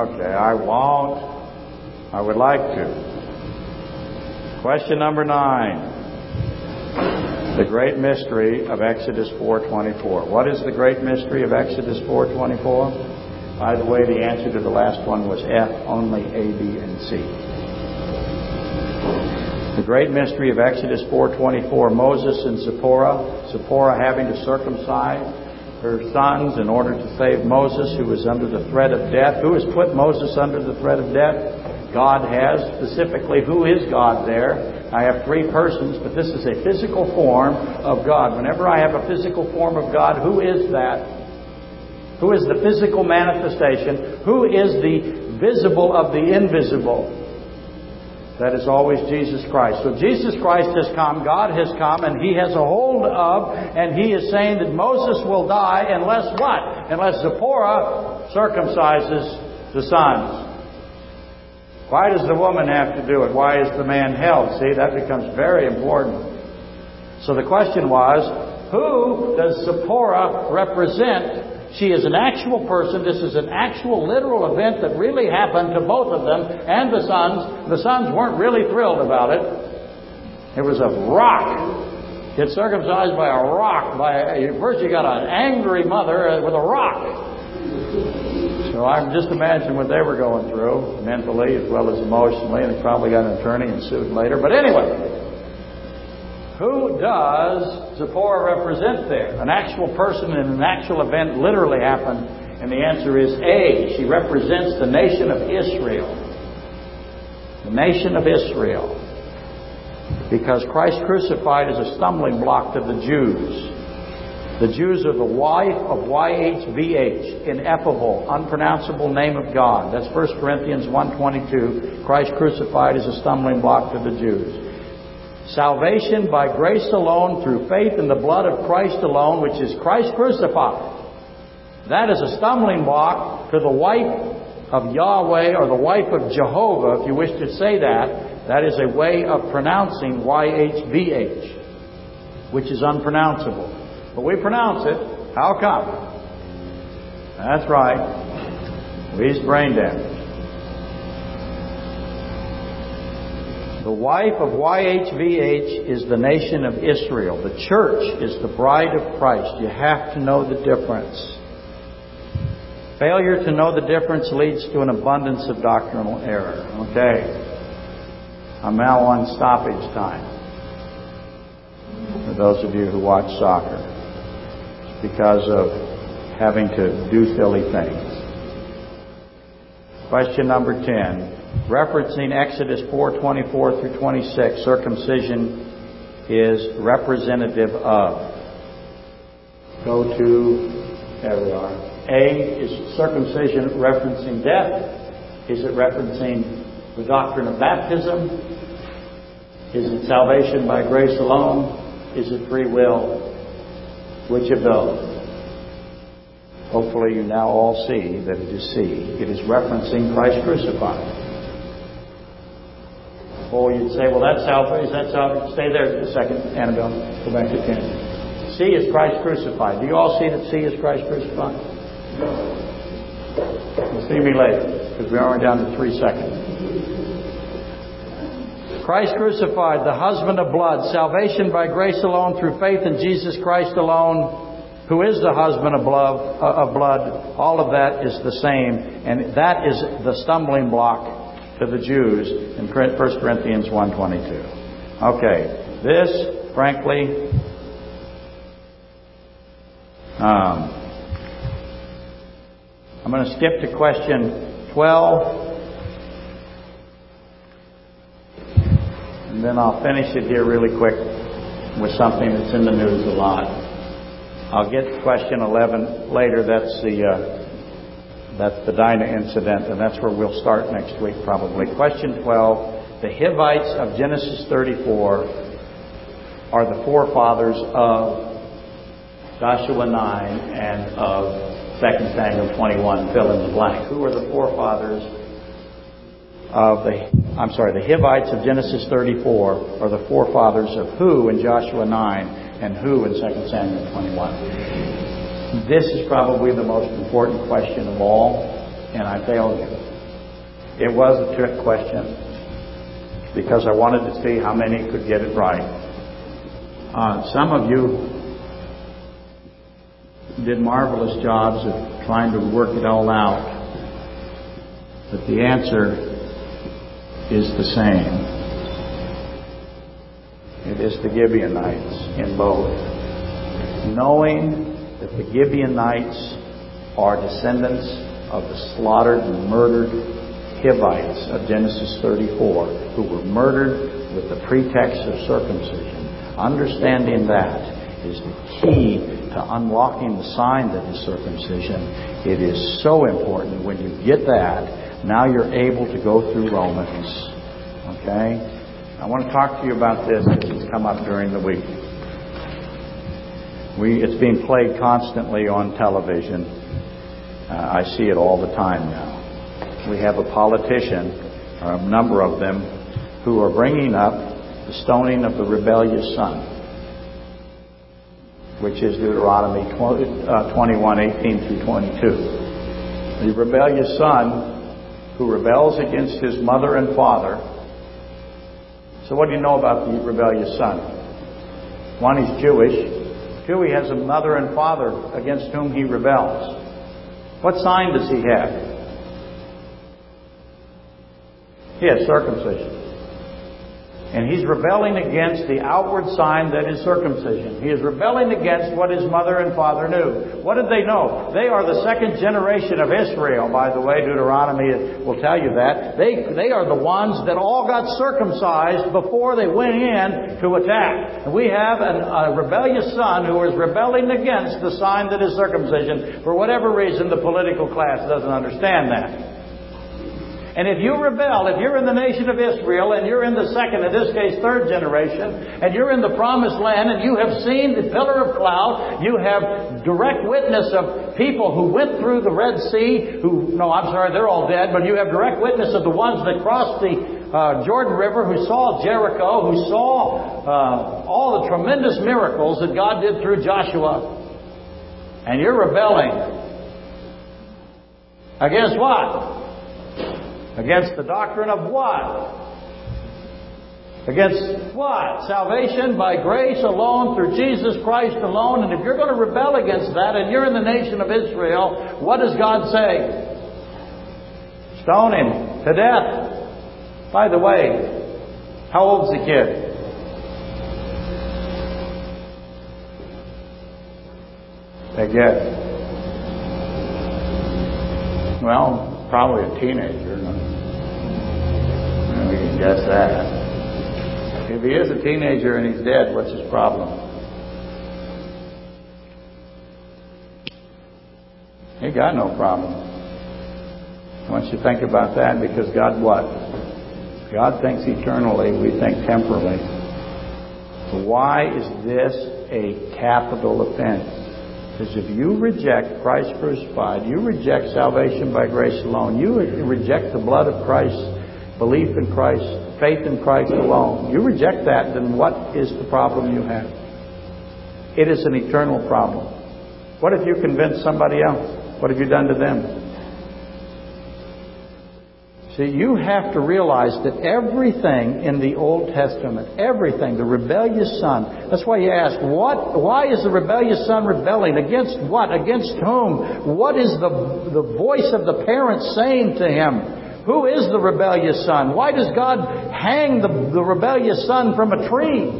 Speaker 1: Okay, I won't. I would like to. Question number nine. The great mystery of Exodus 4:24. What is the great mystery of Exodus 4:24? By the way, the answer to the last one was F, only A, B, and C. Great mystery of Exodus 4:24, Moses and Zipporah, Zipporah having to circumcise her sons in order to save Moses, who was under the threat of death. Who has put Moses under the threat of death? God has. Specifically, who is God there? I have three persons, but this is a physical form of God. Whenever I have a physical form of God, who is that? Who is the physical manifestation? Who is the visible of the invisible? That is always Jesus Christ. So Jesus Christ has come, God has come, and He has a hold of, and He is saying that Moses will die unless what? Unless Zipporah circumcises the sons. Why does the woman have to do it? Why is the man held? See, that becomes very important. So the question was, who does Zipporah represent she is an actual person. This is an actual literal event that really happened to both of them and the sons. The sons weren't really thrilled about it. It was a rock. Get circumcised by a rock. By a, first, you got an angry mother uh, with a rock. So I can just imagine what they were going through mentally as well as emotionally, and they probably got an attorney and sued later. But anyway, who does Zipporah represent there? An actual person and an actual event literally happened. And the answer is A. She represents the nation of Israel. The nation of Israel. Because Christ crucified is a stumbling block to the Jews. The Jews are the wife of YHVH, ineffable, unpronounceable name of God. That's 1 Corinthians 1.22. Christ crucified is a stumbling block to the Jews. Salvation by grace alone, through faith in the blood of Christ alone, which is Christ crucified. That is a stumbling block to the wife of Yahweh or the wife of Jehovah, if you wish to say that. That is a way of pronouncing YHVH, which is unpronounceable. But we pronounce it. How come? That's right. We's brain damage. The wife of YHVH is the nation of Israel. The church is the bride of Christ. You have to know the difference. Failure to know the difference leads to an abundance of doctrinal error. Okay. I'm now on stoppage time. For those of you who watch soccer. It's because of having to do silly things. Question number 10 referencing Exodus 4:24 through 26, circumcision is representative of. Go to there we are. A is circumcision referencing death. Is it referencing the doctrine of baptism? Is it salvation by grace alone? Is it free will? Which of those? Hopefully, you now all see that it is C. It is referencing Christ crucified. Or you'd say, well, that's salvation. That's salvation. Stay there a second, Annabelle. Go back to 10. C is Christ crucified. Do you all see that C is Christ crucified? You'll see me later, because we're only down to three seconds. Christ crucified, the husband of blood, salvation by grace alone, through faith in Jesus Christ alone, who is the husband of blood, of blood. All of that is the same, and that is the stumbling block to the Jews in 1 Corinthians 1.22. Okay, this, frankly, um, I'm going to skip to question 12. And then I'll finish it here really quick with something that's in the news a lot. I'll get to question 11 later. That's the uh, that's the Dinah incident, and that's where we'll start next week probably. Question 12. The Hivites of Genesis 34 are the forefathers of Joshua 9 and of 2 Samuel 21. Fill in the blank. Who are the forefathers of the, I'm sorry, the Hivites of Genesis 34 are the forefathers of who in Joshua 9 and who in 2 Samuel 21? This is probably the most important question of all, and I failed you. It was a trick question because I wanted to see how many could get it right. Uh, some of you did marvelous jobs of trying to work it all out, but the answer is the same. It is the Gibeonites in both. Knowing the Gibeonites are descendants of the slaughtered and murdered Hivites of Genesis 34 who were murdered with the pretext of circumcision. Understanding that is the key to unlocking the sign that is circumcision. It is so important. When you get that, now you're able to go through Romans. Okay? I want to talk to you about this. It's come up during the week. We, it's being played constantly on television. Uh, I see it all the time now. We have a politician, or a number of them, who are bringing up the stoning of the rebellious son, which is Deuteronomy 20, uh, 21, 18 through 22. The rebellious son who rebels against his mother and father. So what do you know about the rebellious son? One, he's Jewish. Two, he has a mother and father against whom he rebels. What sign does he have? He has circumcision. And he's rebelling against the outward sign that is circumcision. He is rebelling against what his mother and father knew. What did they know? They are the second generation of Israel, by the way. Deuteronomy will tell you that. They, they are the ones that all got circumcised before they went in to attack. And we have an, a rebellious son who is rebelling against the sign that is circumcision. For whatever reason, the political class doesn't understand that. And if you rebel, if you're in the nation of Israel and you're in the second, in this case third generation, and you're in the promised land and you have seen the pillar of cloud, you have direct witness of people who went through the Red Sea, who, no, I'm sorry, they're all dead, but you have direct witness of the ones that crossed the uh, Jordan River, who saw Jericho, who saw uh, all the tremendous miracles that God did through Joshua. And you're rebelling. Against what? Against the doctrine of what? Against what? Salvation by grace alone, through Jesus Christ alone. And if you're going to rebel against that and you're in the nation of Israel, what does God say? Stone him to death. By the way, how old's the kid? They get. Well, probably a teenager. We guess that. If he is a teenager and he's dead, what's his problem? He got no problem. I want you to think about that because God what? God thinks eternally, we think temporally. Why is this a capital offense? Because if you reject Christ crucified, you reject salvation by grace alone, you reject the blood of Christ, belief in Christ, faith in Christ alone, you reject that, then what is the problem you have? It is an eternal problem. What if you convince somebody else? What have you done to them? See, you have to realize that everything in the Old Testament, everything, the rebellious son, that's why you ask, what, why is the rebellious son rebelling? Against what? Against whom? What is the, the voice of the parents saying to him? Who is the rebellious son? Why does God hang the, the rebellious son from a tree?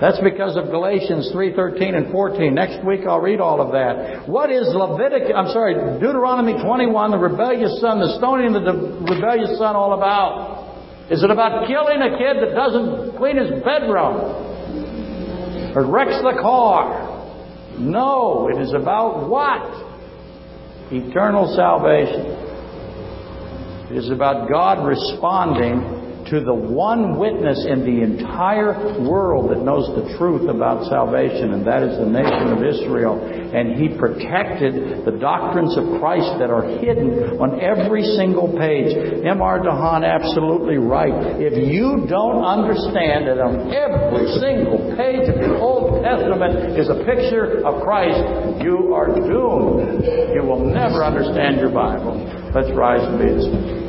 Speaker 1: That's because of Galatians 3:13 and 14. Next week I'll read all of that. What is Leviticus I'm sorry, Deuteronomy 21, the rebellious son, the stoning of the rebellious son all about? Is it about killing a kid that doesn't clean his bedroom? Or wrecks the car? No, it is about what? Eternal salvation. It is about God responding to the one witness in the entire world that knows the truth about salvation, and that is the nation of Israel. And he protected the doctrines of Christ that are hidden on every single page. M.R. DeHaan absolutely right. If you don't understand that on every single page of the Old Testament is a picture of Christ, you are doomed. You will never understand your Bible. Let's rise and be dismissed.